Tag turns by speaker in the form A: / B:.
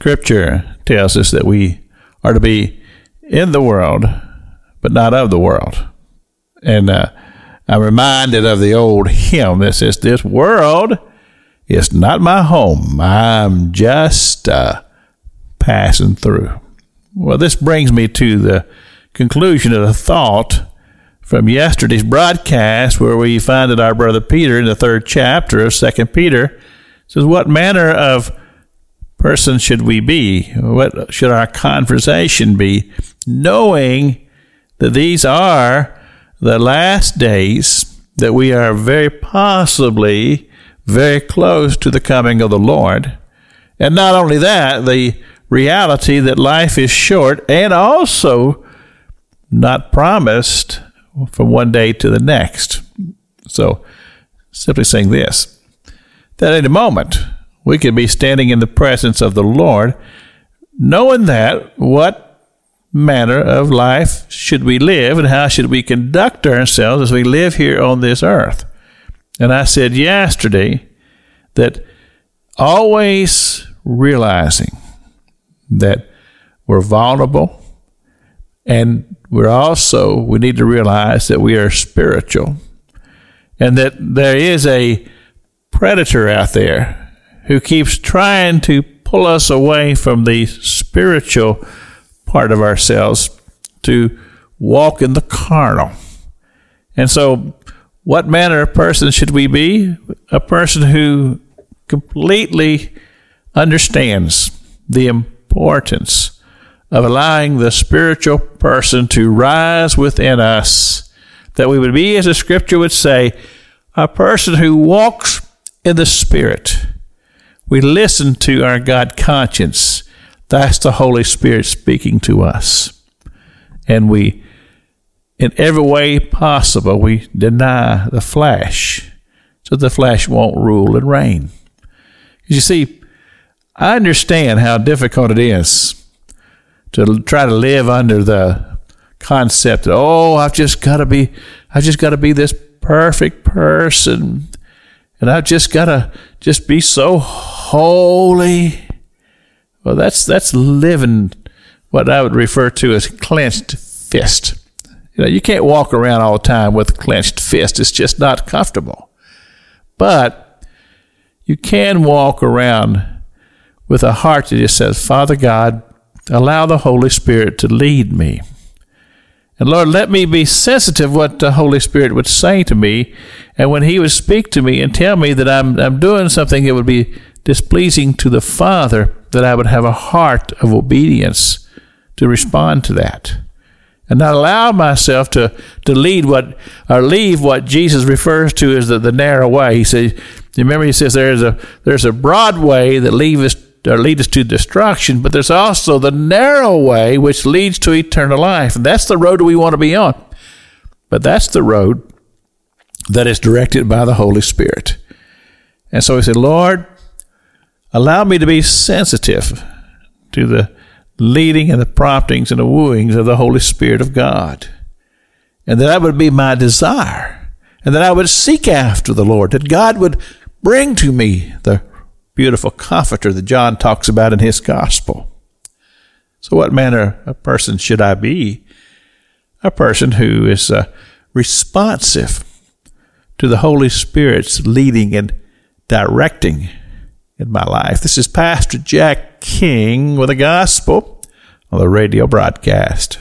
A: Scripture tells us that we are to be in the world, but not of the world. And uh, I'm reminded of the old hymn that says, This world is not my home. I'm just uh, passing through. Well, this brings me to the conclusion of the thought from yesterday's broadcast, where we find that our brother Peter, in the third chapter of Second Peter, says, What manner of person should we be? What should our conversation be? Knowing that these are the last days, that we are very possibly very close to the coming of the Lord. And not only that, the reality that life is short and also not promised from one day to the next. So, simply saying this that in a moment we could be standing in the presence of the Lord, knowing that what manner of life should we live and how should we conduct ourselves as we live here on this earth. And I said yesterday that always realizing that we're vulnerable and we're also, we need to realize that we are spiritual and that there is a predator out there who keeps trying to pull us away from the spiritual part of ourselves to walk in the carnal. And so, what manner of person should we be? A person who completely understands the importance of allowing the spiritual person to rise within us, that we would be, as the scripture would say, a person who walks in the Spirit. We listen to our God conscience. That's the Holy Spirit speaking to us. And we, in every way possible, we deny the flesh so the flesh won't rule and reign. You see, I understand how difficult it is to try to live under the concept that oh I've just got to be I've just got to be this perfect person and I've just got to just be so holy. Well, that's that's living what I would refer to as clenched fist. You know, you can't walk around all the time with a clenched fist. It's just not comfortable. But you can walk around with a heart that just says, Father God, Allow the Holy Spirit to lead me. And Lord, let me be sensitive what the Holy Spirit would say to me. And when He would speak to me and tell me that I'm, I'm doing something that would be displeasing to the Father, that I would have a heart of obedience to respond to that. And not allow myself to, to lead what or leave what Jesus refers to as the, the narrow way. He says, remember he says there's a there's a broad way that leads or lead us to destruction, but there's also the narrow way which leads to eternal life. And that's the road we want to be on. But that's the road that is directed by the Holy Spirit. And so he said, Lord, allow me to be sensitive to the leading and the promptings and the wooings of the Holy Spirit of God. And that would be my desire. And that I would seek after the Lord, that God would bring to me the beautiful comforter that John talks about in his gospel. So, what manner of person should I be? A person who is uh, responsive to the Holy Spirit's leading and directing in my life. This is Pastor Jack King with the gospel on the radio broadcast.